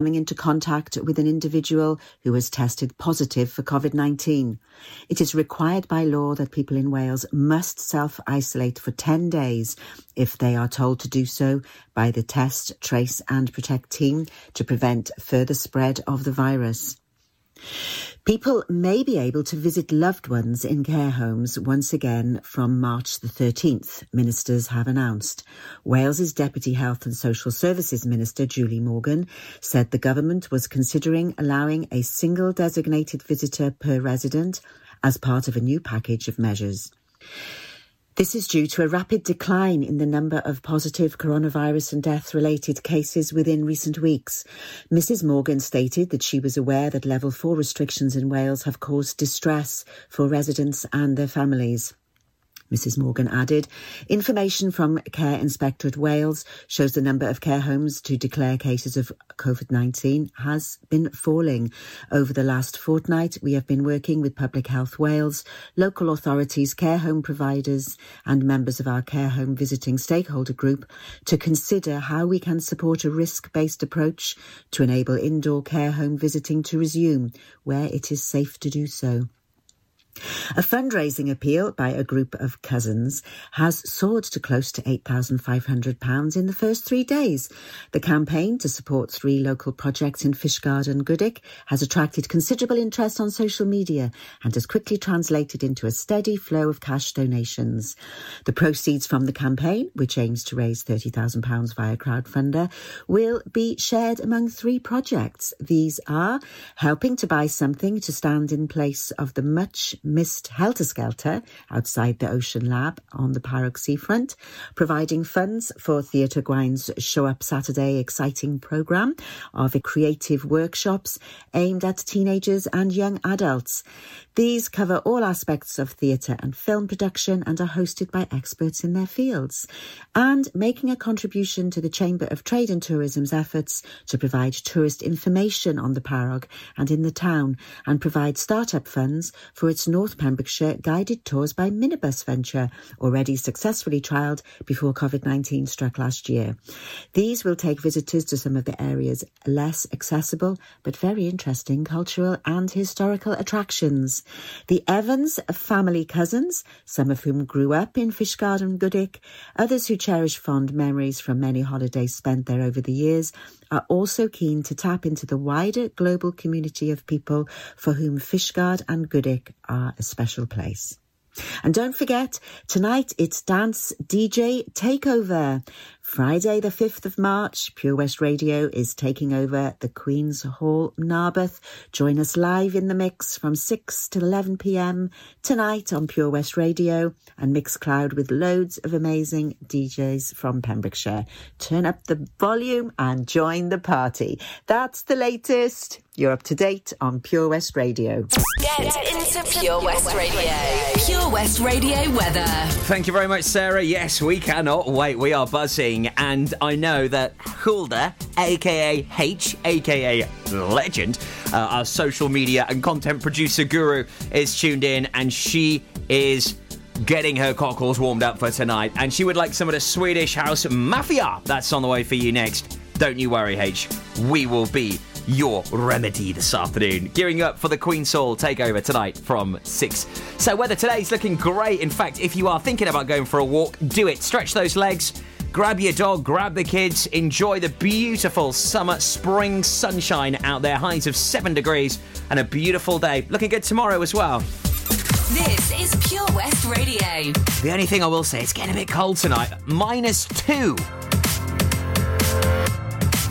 coming into contact with an individual who has tested positive for COVID 19. It is required by law that people in Wales must self isolate for 10 days if they are told to do so by the Test, Trace and Protect team to prevent further spread of the virus. People may be able to visit loved ones in care homes once again from March the 13th, ministers have announced. Wales's Deputy Health and Social Services Minister, Julie Morgan, said the government was considering allowing a single designated visitor per resident as part of a new package of measures. This is due to a rapid decline in the number of positive coronavirus and death related cases within recent weeks. Mrs. Morgan stated that she was aware that level 4 restrictions in Wales have caused distress for residents and their families. Mrs Morgan added. Information from Care Inspectorate Wales shows the number of care homes to declare cases of COVID-19 has been falling. Over the last fortnight, we have been working with Public Health Wales, local authorities, care home providers and members of our care home visiting stakeholder group to consider how we can support a risk-based approach to enable indoor care home visiting to resume where it is safe to do so. A fundraising appeal by a group of cousins has soared to close to £8,500 in the first three days. The campaign to support three local projects in Fishguard and Goodwick has attracted considerable interest on social media and has quickly translated into a steady flow of cash donations. The proceeds from the campaign, which aims to raise £30,000 via crowdfunder, will be shared among three projects. These are helping to buy something to stand in place of the much missed Helter Skelter outside the Ocean Lab on the Parrog seafront, providing funds for Theatre Gwaun's Show Up Saturday exciting programme of creative workshops aimed at teenagers and young adults. These cover all aspects of theatre and film production and are hosted by experts in their fields. And making a contribution to the Chamber of Trade and Tourism's efforts to provide tourist information on the Parrog and in the town and provide start-up funds for its North Pembrokeshire guided tours by minibus venture, already successfully trialled before COVID-19 struck last year. These will take visitors to some of the area's less accessible but very interesting cultural and historical attractions. The Evans family cousins, some of whom grew up in Fishguard and Goodwick, others who cherish fond memories from many holidays spent there over the years, are also keen to tap into the wider global community of people for whom Fishguard and Goodwick are a special place. And don't forget, tonight it's Dance DJ Takeover. Friday, the 5th of March, Pure West Radio is taking over the Queen's Hall, Narberth. Join us live in the mix from 6 to 11 pm tonight on Pure West Radio and Mixcloud with loads of amazing DJs from Pembrokeshire. Turn up the volume and join the party. That's the latest. You're up to date on Pure West Radio. Get into Pure West Radio. Pure West Radio weather. Thank you very much, Sarah. Yes, we cannot wait. We are buzzing, and I know that Hulda, aka H, aka Legend, uh, our social media and content producer guru, is tuned in, and she is getting her cockles warmed up for tonight, and she would like some of the Swedish House Mafia. That's on the way for you next. Don't you worry, H. We will be your remedy this afternoon. Gearing up for the Queen's Hall takeover tonight from 6. So, weather today's looking great. In fact, if you are thinking about going for a walk, do it. Stretch those legs. Grab your dog, grab the kids, enjoy the beautiful summer, spring sunshine out there. Highs of 7 degrees and a beautiful day. Looking good tomorrow as well. This is Pure West Radio. The only thing I will say, it's getting a bit cold tonight. Minus 2.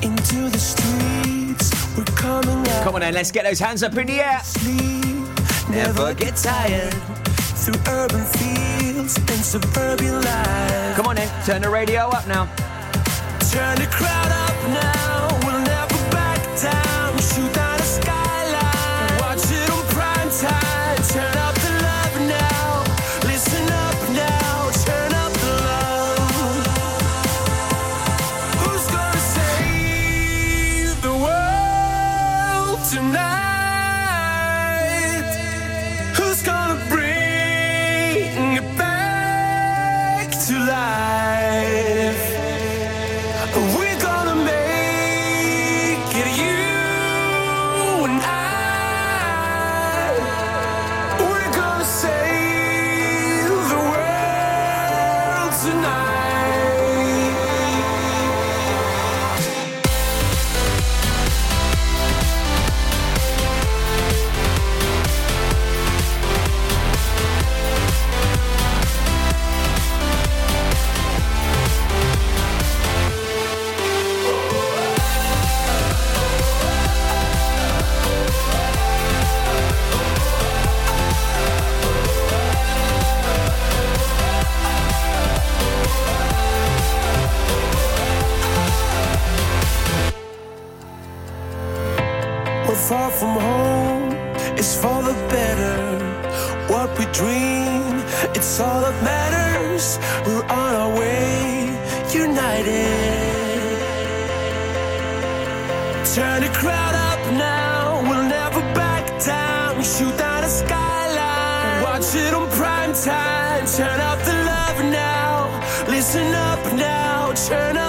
Into the streets, we're coming out. Come on then, let's get those hands up in the air. Sleep, never get tired. Through urban fields and suburban life. Come on then, turn the radio up now. Turn the crowd up now. Turn up the love now. Listen up now. Turn up.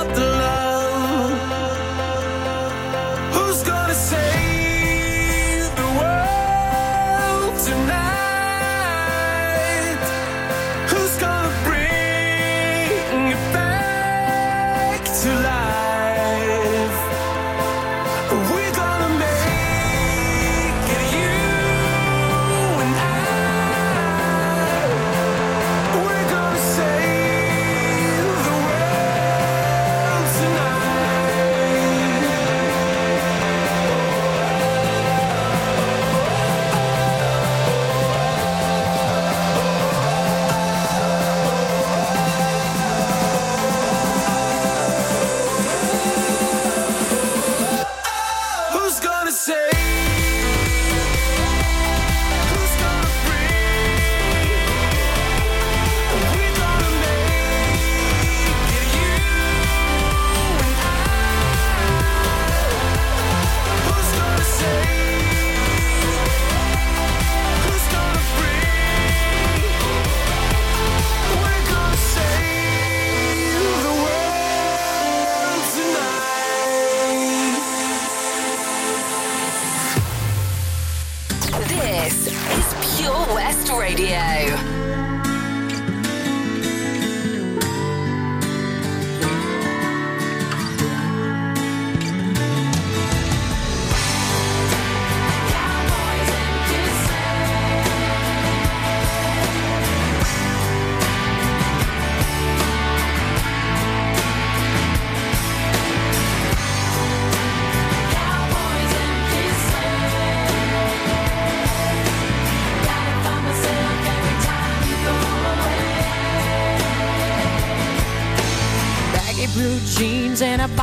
West Radio.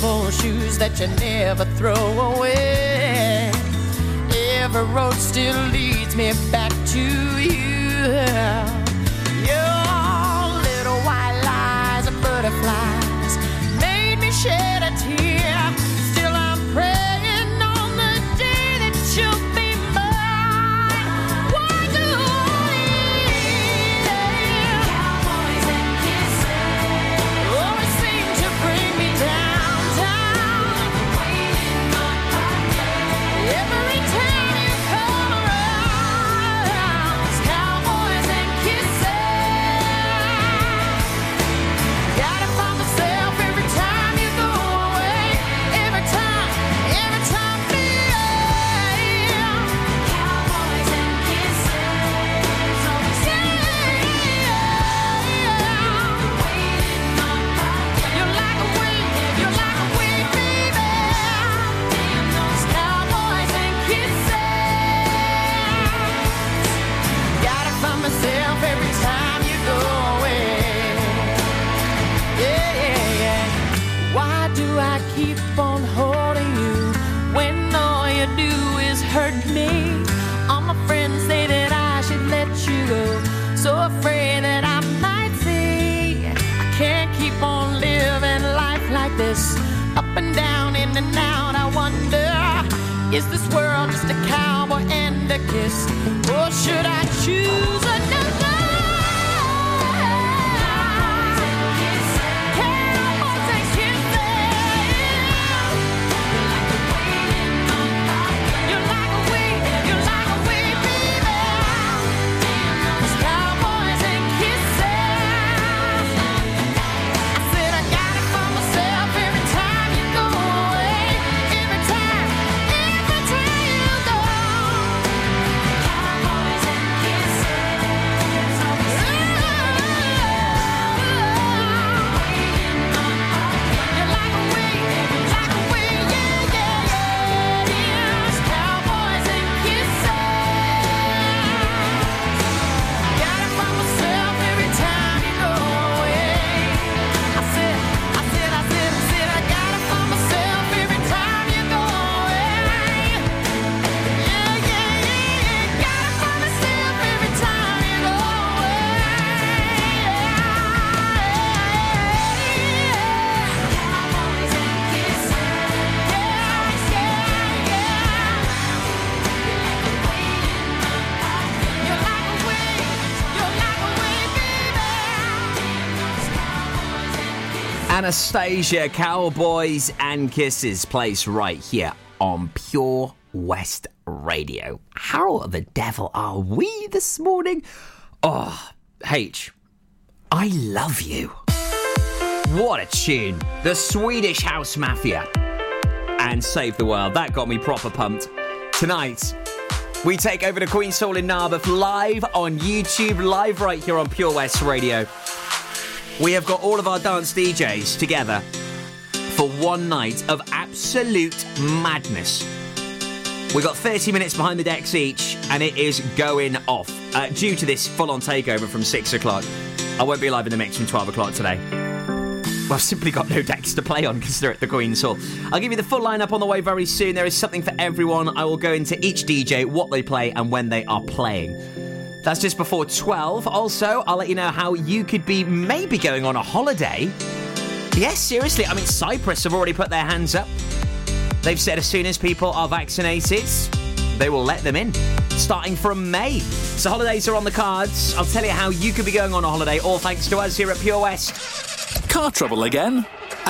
beautiful shoes that you never throw away. Every road still leads me back to you. Anastacia, Cowboys and Kisses plays right here on Pure West Radio. How the devil are we this morning? Oh, H, I love you. What a tune. The Swedish House Mafia and Save the World. That got me proper pumped. Tonight, we take over the Queen's Hall in Narberth live on YouTube, live right here on Pure West Radio. We have got all of our dance DJs together for one night of absolute madness. We've got 30 minutes behind the decks each, and it is going off. Uh, due to this full on takeover from 6 o'clock, I won't be live in the mix from 12 o'clock today. Well, I've simply got no decks to play on because they're at the Queen's Hall. I'll give you the full lineup on the way very soon. There is something for everyone. I will go into each DJ, what they play, and when they are playing. That's just before 12. Also, I'll let you know how you could be maybe going on a holiday. Yes, seriously. I mean, Cyprus have already put their hands up. They've said as soon as people are vaccinated, they will let them in, starting from May. So holidays are on the cards. I'll tell you how you could be going on a holiday, all thanks to us here at Pure West. Car trouble again?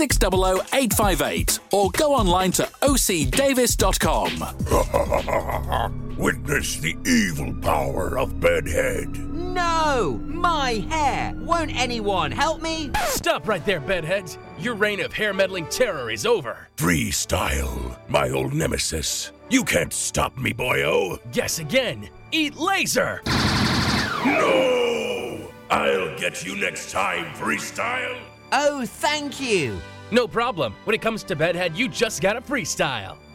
600 858 or go online to ocdavis.com. Witness the evil power of Bedhead. No! My hair! Won't anyone help me? Stop right there, bedheads. Your reign of hair meddling terror is over. Freestyle, my old nemesis. You can't stop me, boyo. Guess again. Eat laser. No! I'll get you next time, Freestyle. Oh, thank you! No problem. When it comes to bedhead, you just gotta freestyle.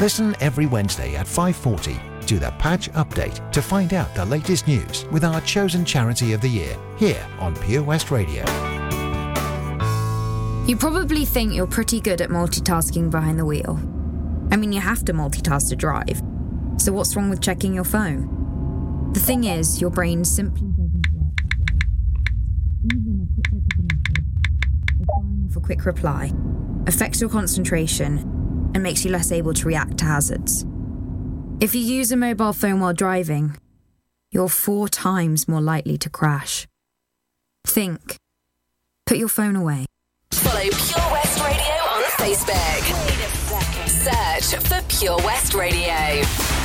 Listen every Wednesday at 5:40 to the Patch Update to find out the latest news with our chosen charity of the year here on Pure West Radio. You probably think you're pretty good at multitasking behind the wheel. I mean, you have to multitask to drive. So what's wrong with checking your phone? The thing is, your brain simply doesn't work. For quick reply, affects your concentration and makes you less able to react to hazards. If you use a mobile phone while driving, you're four times more likely to crash. Think. Put your phone away. Follow Pure West Radio on Facebook. Search for Pure West Radio.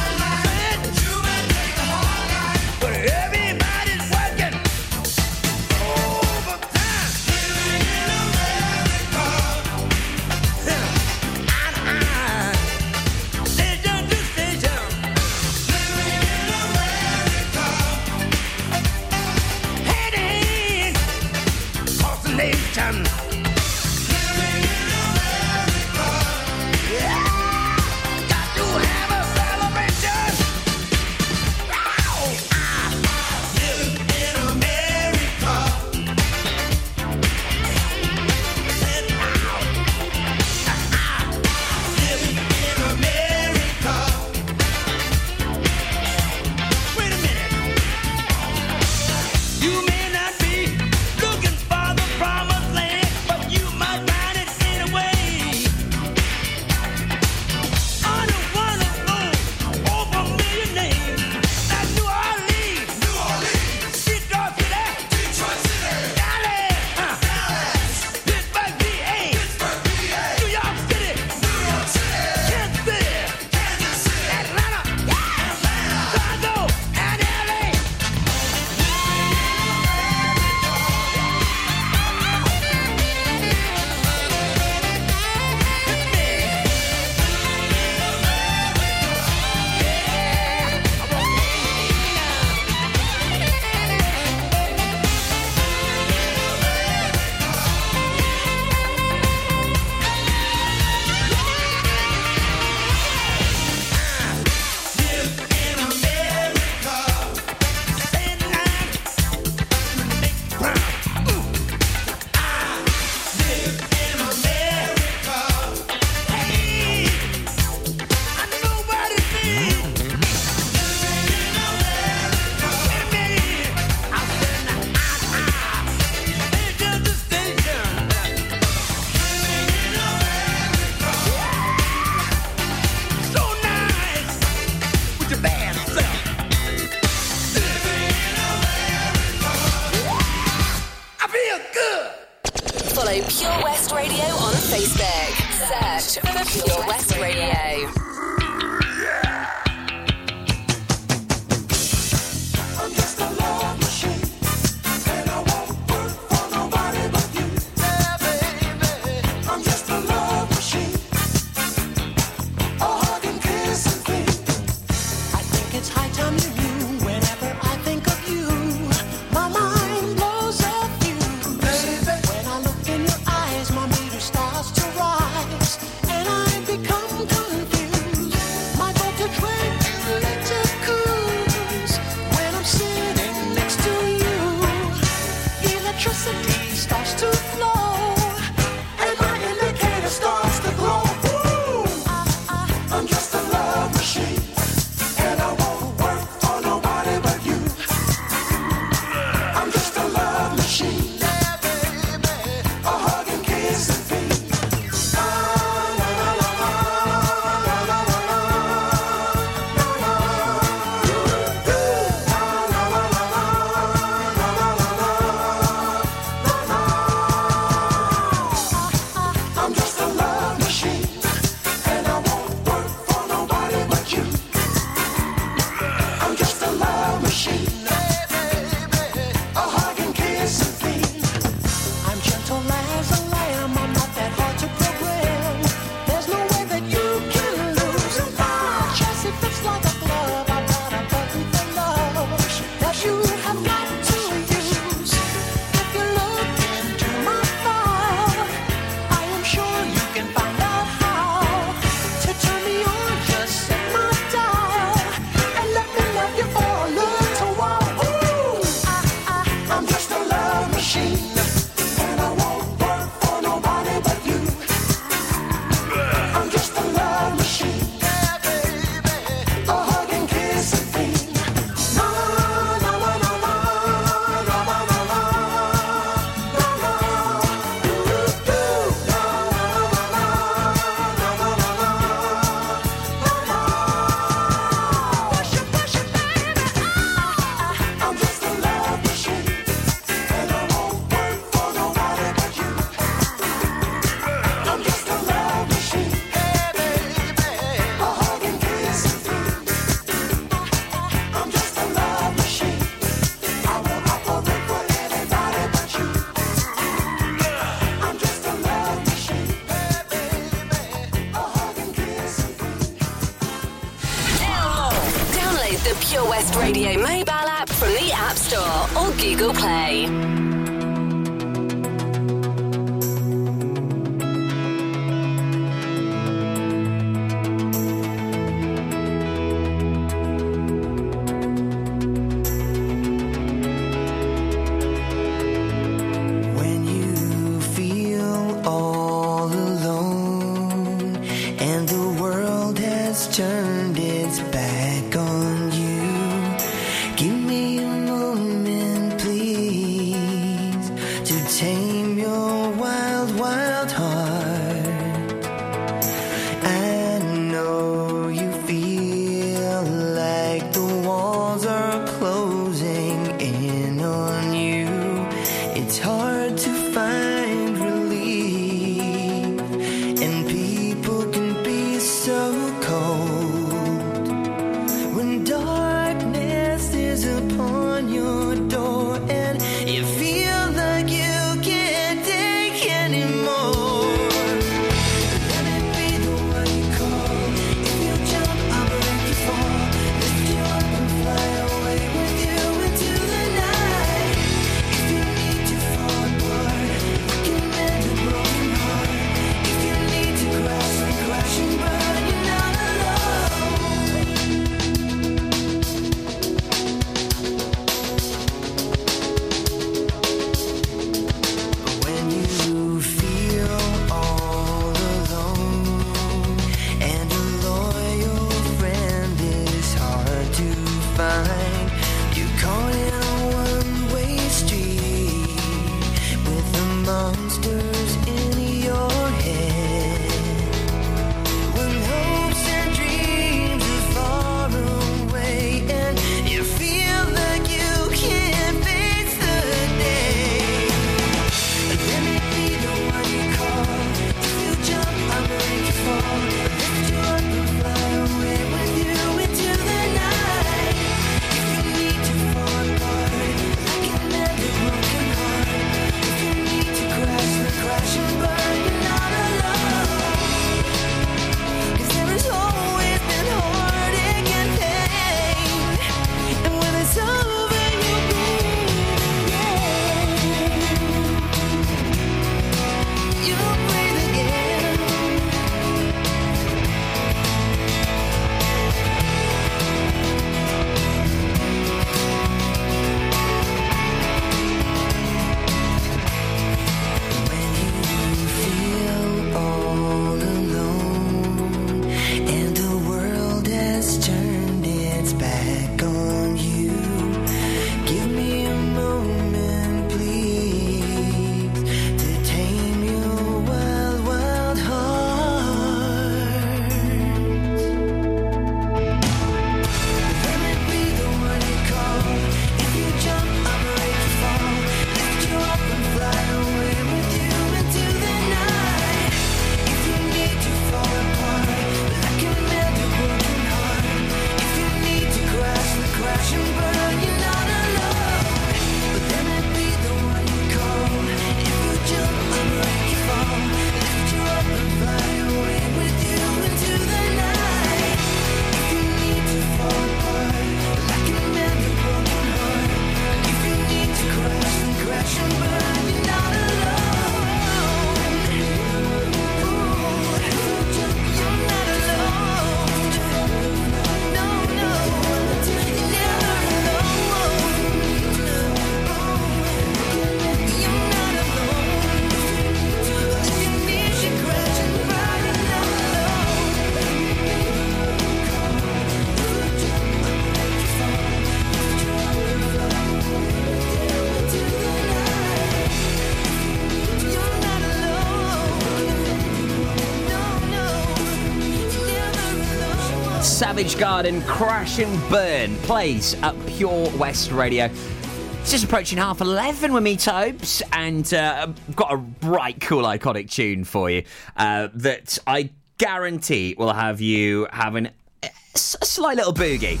Garden Crash and Burn plays at Pure West Radio. It's just approaching half 11 with me, Tobes, and uh, I've got a bright, cool, iconic tune for you uh, that I guarantee will have you having a slight little boogie.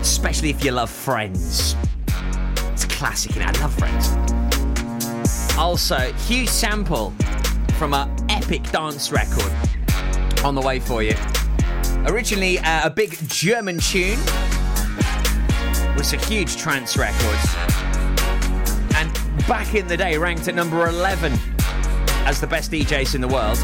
Especially if you love Friends. It's classic, and I love Friends. Also, huge sample from our epic dance record on the way for you. Originally uh, a big German tune with some huge trance records. And back in the day, ranked at number 11 as the best DJs in the world.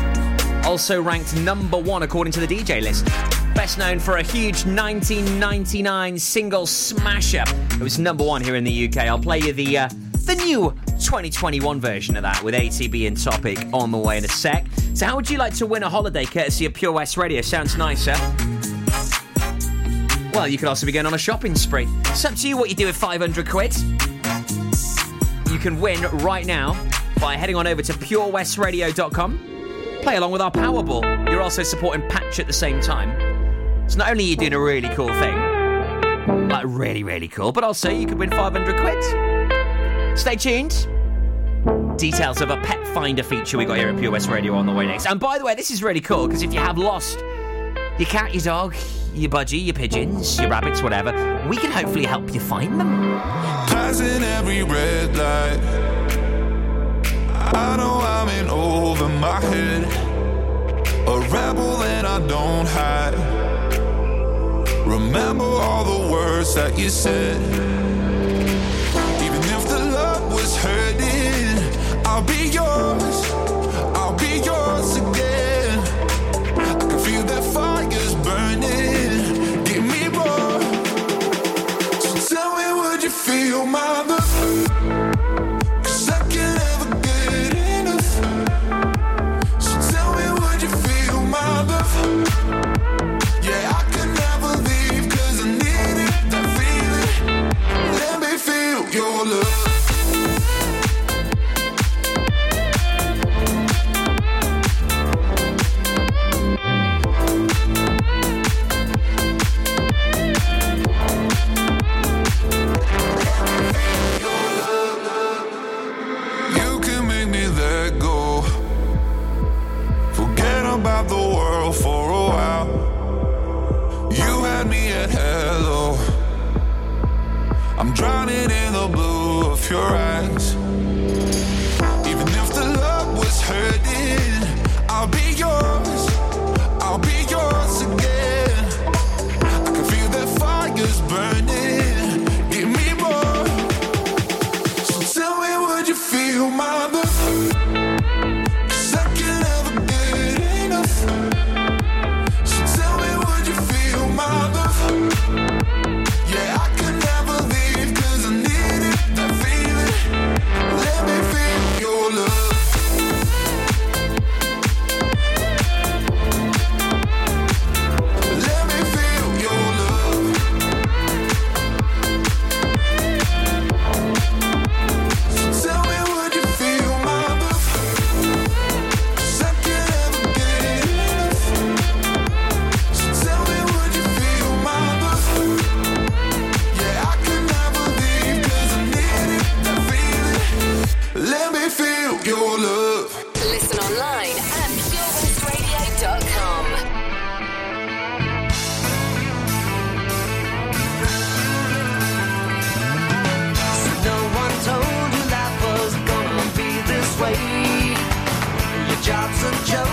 Also ranked number one according to the DJ list. Best known for a huge 1999 single smasher. It was number one here in the UK. I'll play you the uh, the new 2021 version of that with ATB and Topic on the way in a sec. So, how would you like to win a holiday courtesy of Pure West Radio? Sounds nicer. Well, you could also be going on a shopping spree. It's up to you what you do with 500 quid. You can win right now by heading on over to purewestradio.com. Play along with our Powerball. You're also supporting Patch at the same time. So not only are you doing a really cool thing, like really, really cool, but also you could win 500 quid. Stay tuned. Details of a pet finder feature we got here at Pure West Radio on the way next. And by the way, this is really cool because if you have lost your cat, your dog, your budgie, your pigeons, your rabbits, whatever, we can hopefully help you find them. Passing every red light. I know I'm in over my head. A rebel and I don't hide. Remember all the words that you said. Even if the love was hurting, I'll be yours. I'll be yours again. I can feel that fire's burning. Give me more. So tell me, would you feel my jobs and jobs.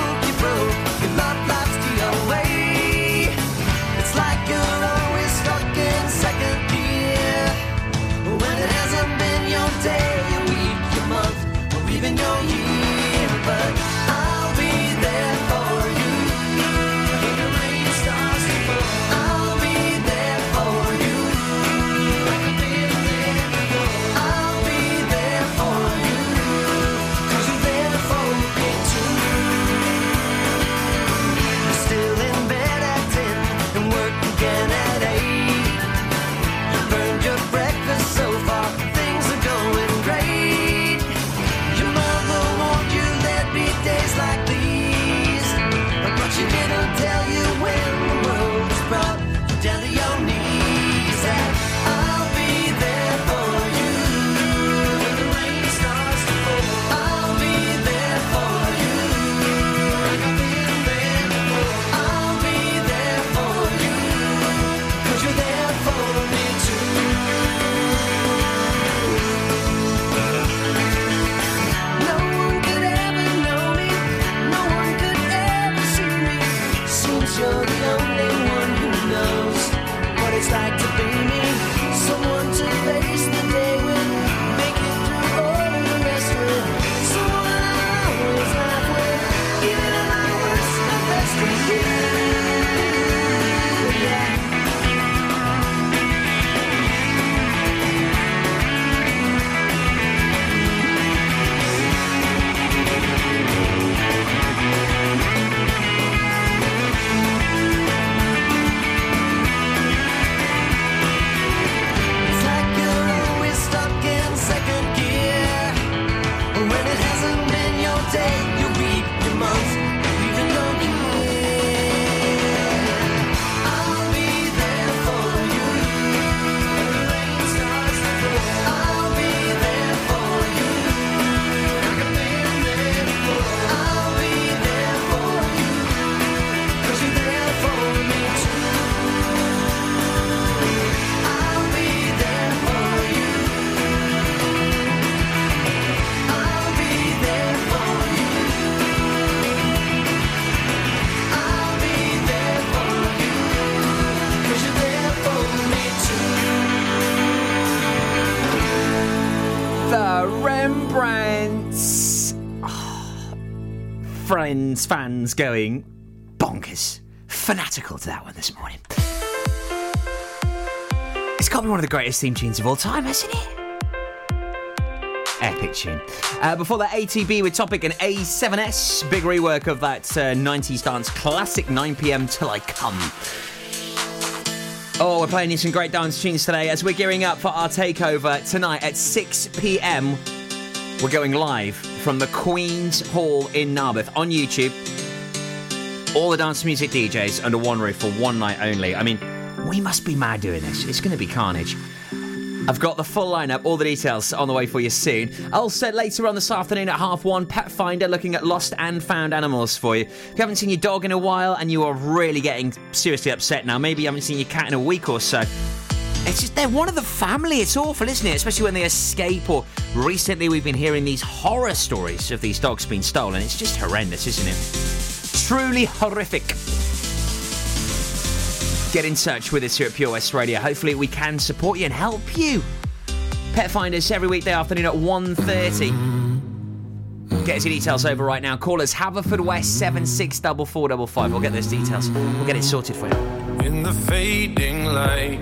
Fans going bonkers, fanatical to that one this morning. It's got to be one of the greatest theme tunes of all time, hasn't it? Epic tune. Uh, before that, ATB with Topic and A7S. Big rework of that uh, 90s dance classic 9pm Till I Come. Oh, we're playing you some great dance tunes today as we're gearing up for our takeover tonight at 6 pm. We're going live from the Queen's Hall in Narberth on YouTube. All the dance music DJs under one roof for one night only. I mean, we must be mad doing this. It's going to be carnage. I've got the full lineup, all the details on the way for you soon. Also, later on this afternoon at half one, Pet Finder looking at lost and found animals for you. If you haven't seen your dog in a while and you are really getting seriously upset now, maybe you haven't seen your cat in a week or so. It's just they're one of the family. It's awful, isn't it? Especially when they escape. Or recently, we've been hearing these horror stories of these dogs being stolen. It's just horrendous, isn't it? Truly horrific get in touch with us here at Pure West Radio. Hopefully we can support you and help you. Pet Finders every weekday afternoon at 1.30. Get us your details over right now. Call us Haverfordwest 764455. We'll get those details. We'll get it sorted for you. In the fading light,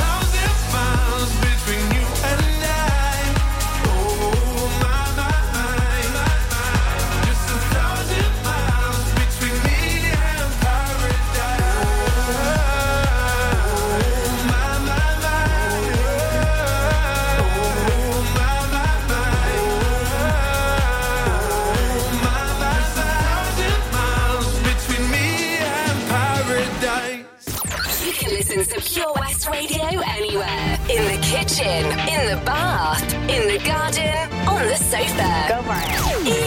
kitchen, in the bath, in the garden, on the sofa. Go for it.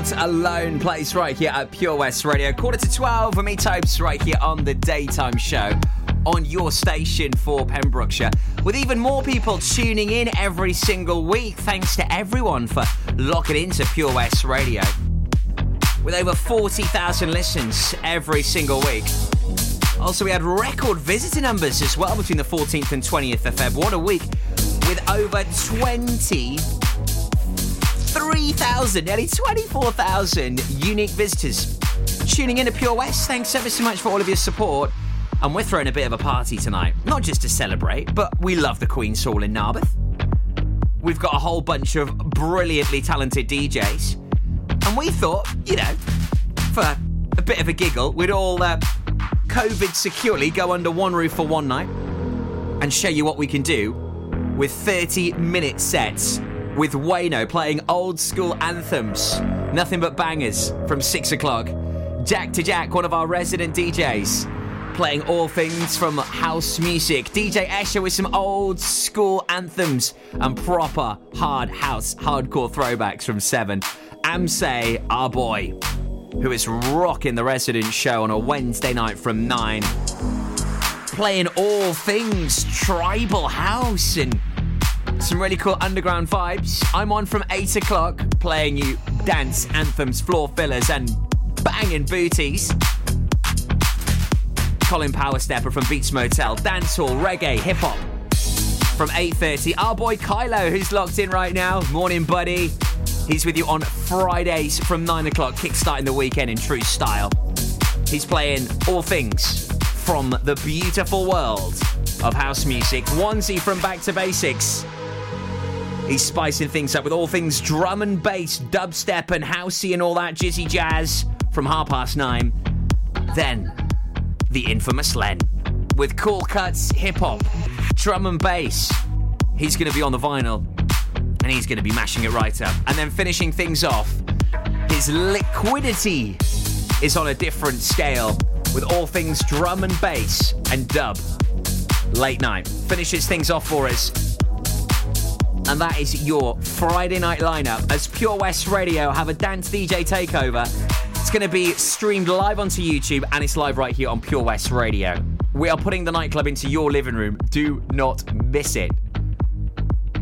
Not Alone place right here at Pure West Radio. Quarter to 12 for me, Tobes, right here on the daytime show on your station for Pembrokeshire. With even more people tuning in every single week. Thanks to everyone for locking into Pure West Radio. With over 40,000 listens every single week. Also, we had record visitor numbers as well between the 14th and 20th of Feb. What a week! With over 20 3,000, nearly 24,000 unique visitors tuning in to Pure West. Thanks ever so much for all of your support. And we're throwing a bit of a party tonight, not just to celebrate, but we love the Queen's Hall in Narberth. We've got a whole bunch of brilliantly talented DJs. And we thought, you know, for a bit of a giggle, we'd all uh, COVID securely go under one roof for one night and show you what we can do with 30 minute sets with Wayno playing old school anthems. Nothing but bangers from 6 o'clock. Jack to Jack, one of our resident DJs, playing all things from house music. DJ Escher with some old school anthems and proper hard house, hardcore throwbacks from 7. Amsay, our boy, who is rocking the resident show on a Wednesday night from 9 playing all things tribal house and some really cool underground vibes. I'm on from 8 o'clock playing you dance anthems, floor fillers, and banging booties. Colin Powerstepper from Beats Motel, dancehall, reggae, hip hop. From 8.30, our boy Kylo, who's locked in right now. Morning, buddy. He's with you on Fridays from 9 o'clock, kickstarting the weekend in true style. He's playing all things from the beautiful world of house music. Onesie from Back to Basics. He's spicing things up with all things drum and bass, dubstep and housey and all that jizzy jazz from half past nine. Then, the infamous Len with cool cuts, hip hop, drum and bass. He's going to be on the vinyl and he's going to be mashing it right up. And then finishing things off, his liquidity is on a different scale with all things drum and bass and dub. Late night finishes things off for us. And that is your Friday night lineup as Pure West Radio have a dance DJ takeover. It's going to be streamed live onto YouTube and it's live right here on Pure West Radio. We are putting the nightclub into your living room. Do not miss it.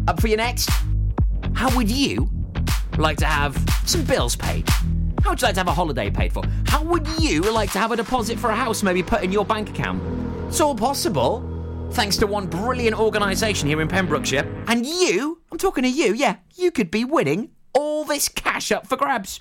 Up for your next? How would you like to have some bills paid? How would you like to have a holiday paid for? How would you like to have a deposit for a house maybe put in your bank account? It's all possible thanks to one brilliant organisation here in Pembrokeshire. And you, I'm talking to you, yeah, you could be winning all this cash up for grabs.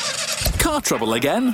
Car trouble again?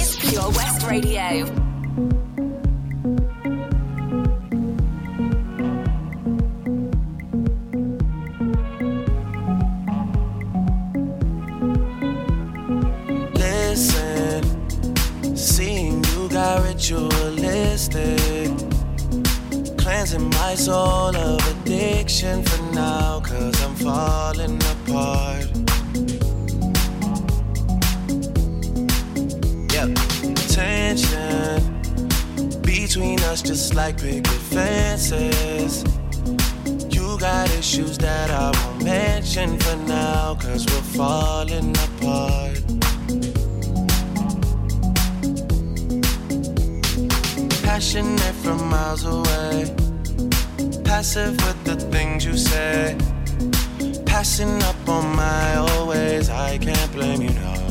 Pure West Radio. Listen, seeing you got ritualistic. Cleansing my soul of addiction for now, cause I'm falling apart. Tension between us just like picket fences. You got issues that I won't mention for now, cause we're falling apart. Passionate from miles away. Passive with the things you say. Passing up on my always. I can't blame you, no.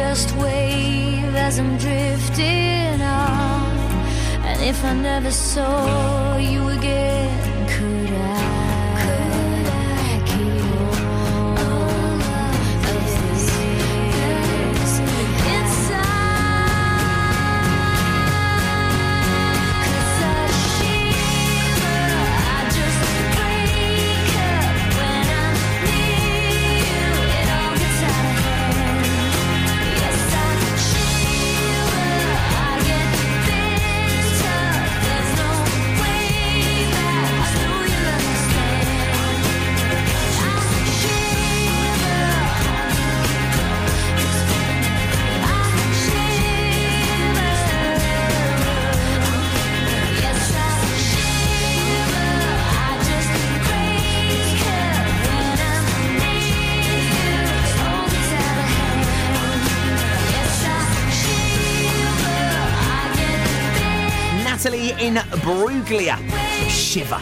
Just wave as I'm drifting off? And if I never saw you again, could I? Bruglia. Shiver.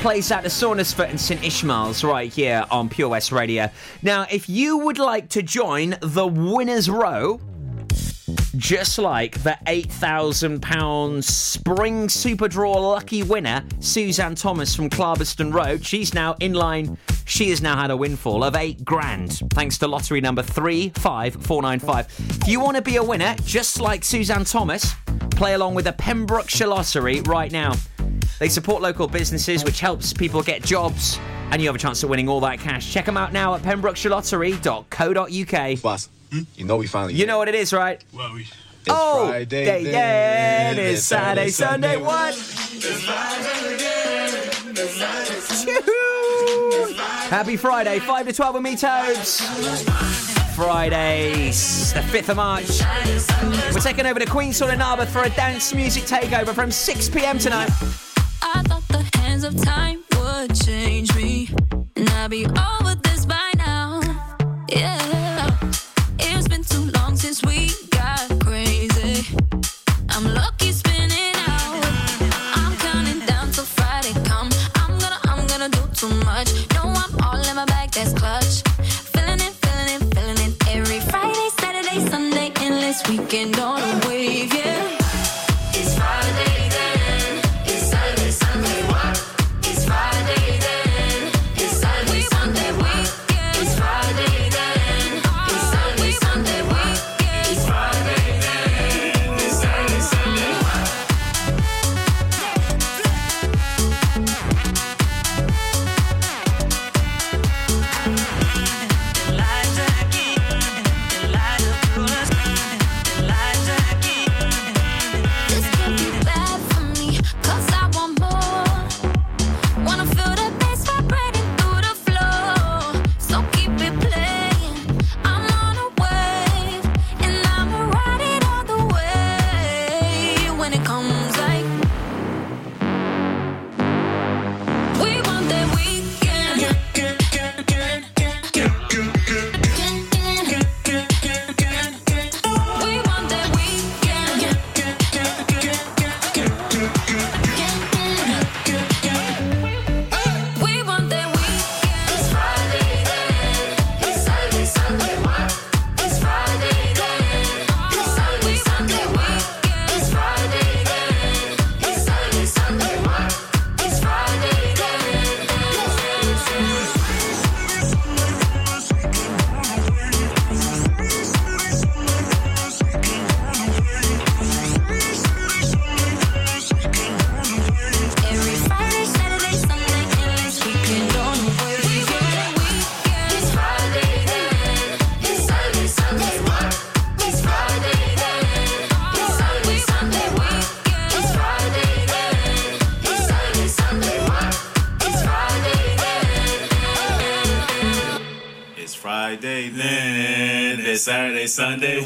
Plays out the Saundersfoot and St Ishmael's right here on Pure West Radio. Now, if you would like to join the Winners Row, just like the £8,000 Spring Super Draw lucky winner, Suzanne Thomas from Clarbeston Road. She's now in line. She has now had a windfall of eight grand, thanks to lottery number 35495. If you want to be a winner, just like Suzanne Thomas, play along with the Pembrokeshire Lottery right now. They support local businesses, which helps people get jobs, and you have a chance of winning all that cash. Check them out now at pembrokeshirelottery.co.uk. Boss, you know we finally. You know what it is, right? Well, we. It's oh, Friday, day, then. then. It's Saturday, Sunday, what? Happy Friday, 5 to 12 with me, Tobes. Fridays, the 5th of March. We're taking over to Queen's in Narberth for a dance music takeover from 6 pm tonight. I thought the hands of time would change me, and I'd be over Saturday,